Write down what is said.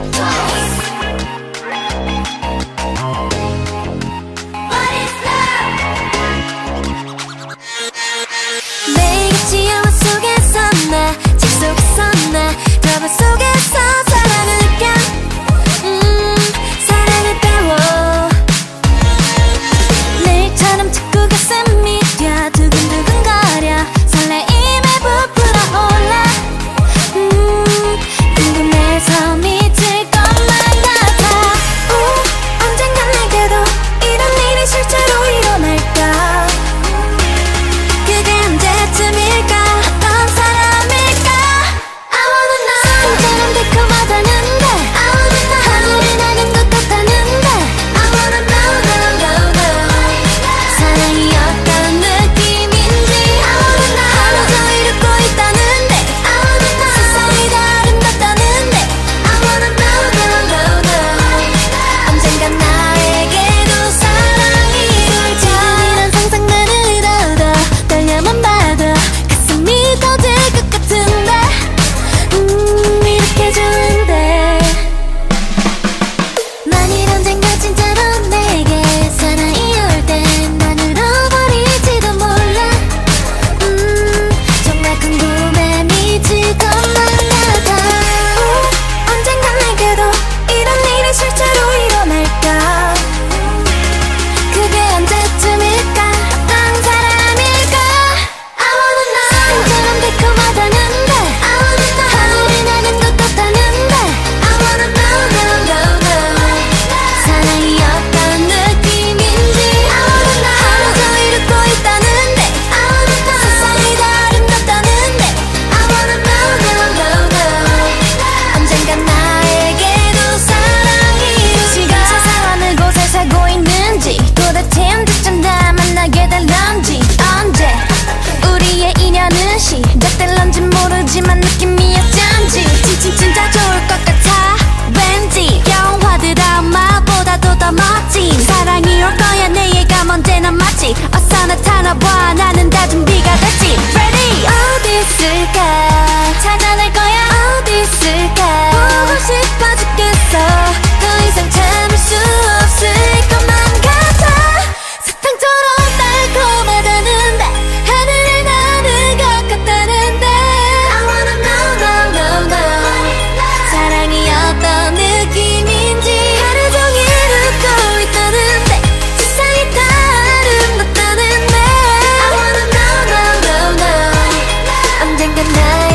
Wow. ない